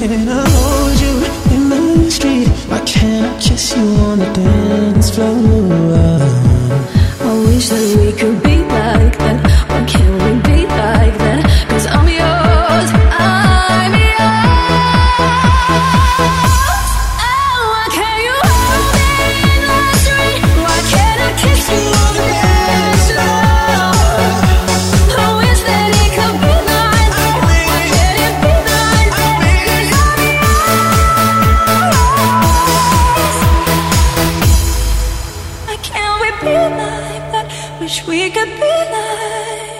And I hold you in the street Why can't I kiss you on the dance floor? be like that. Wish we could be like.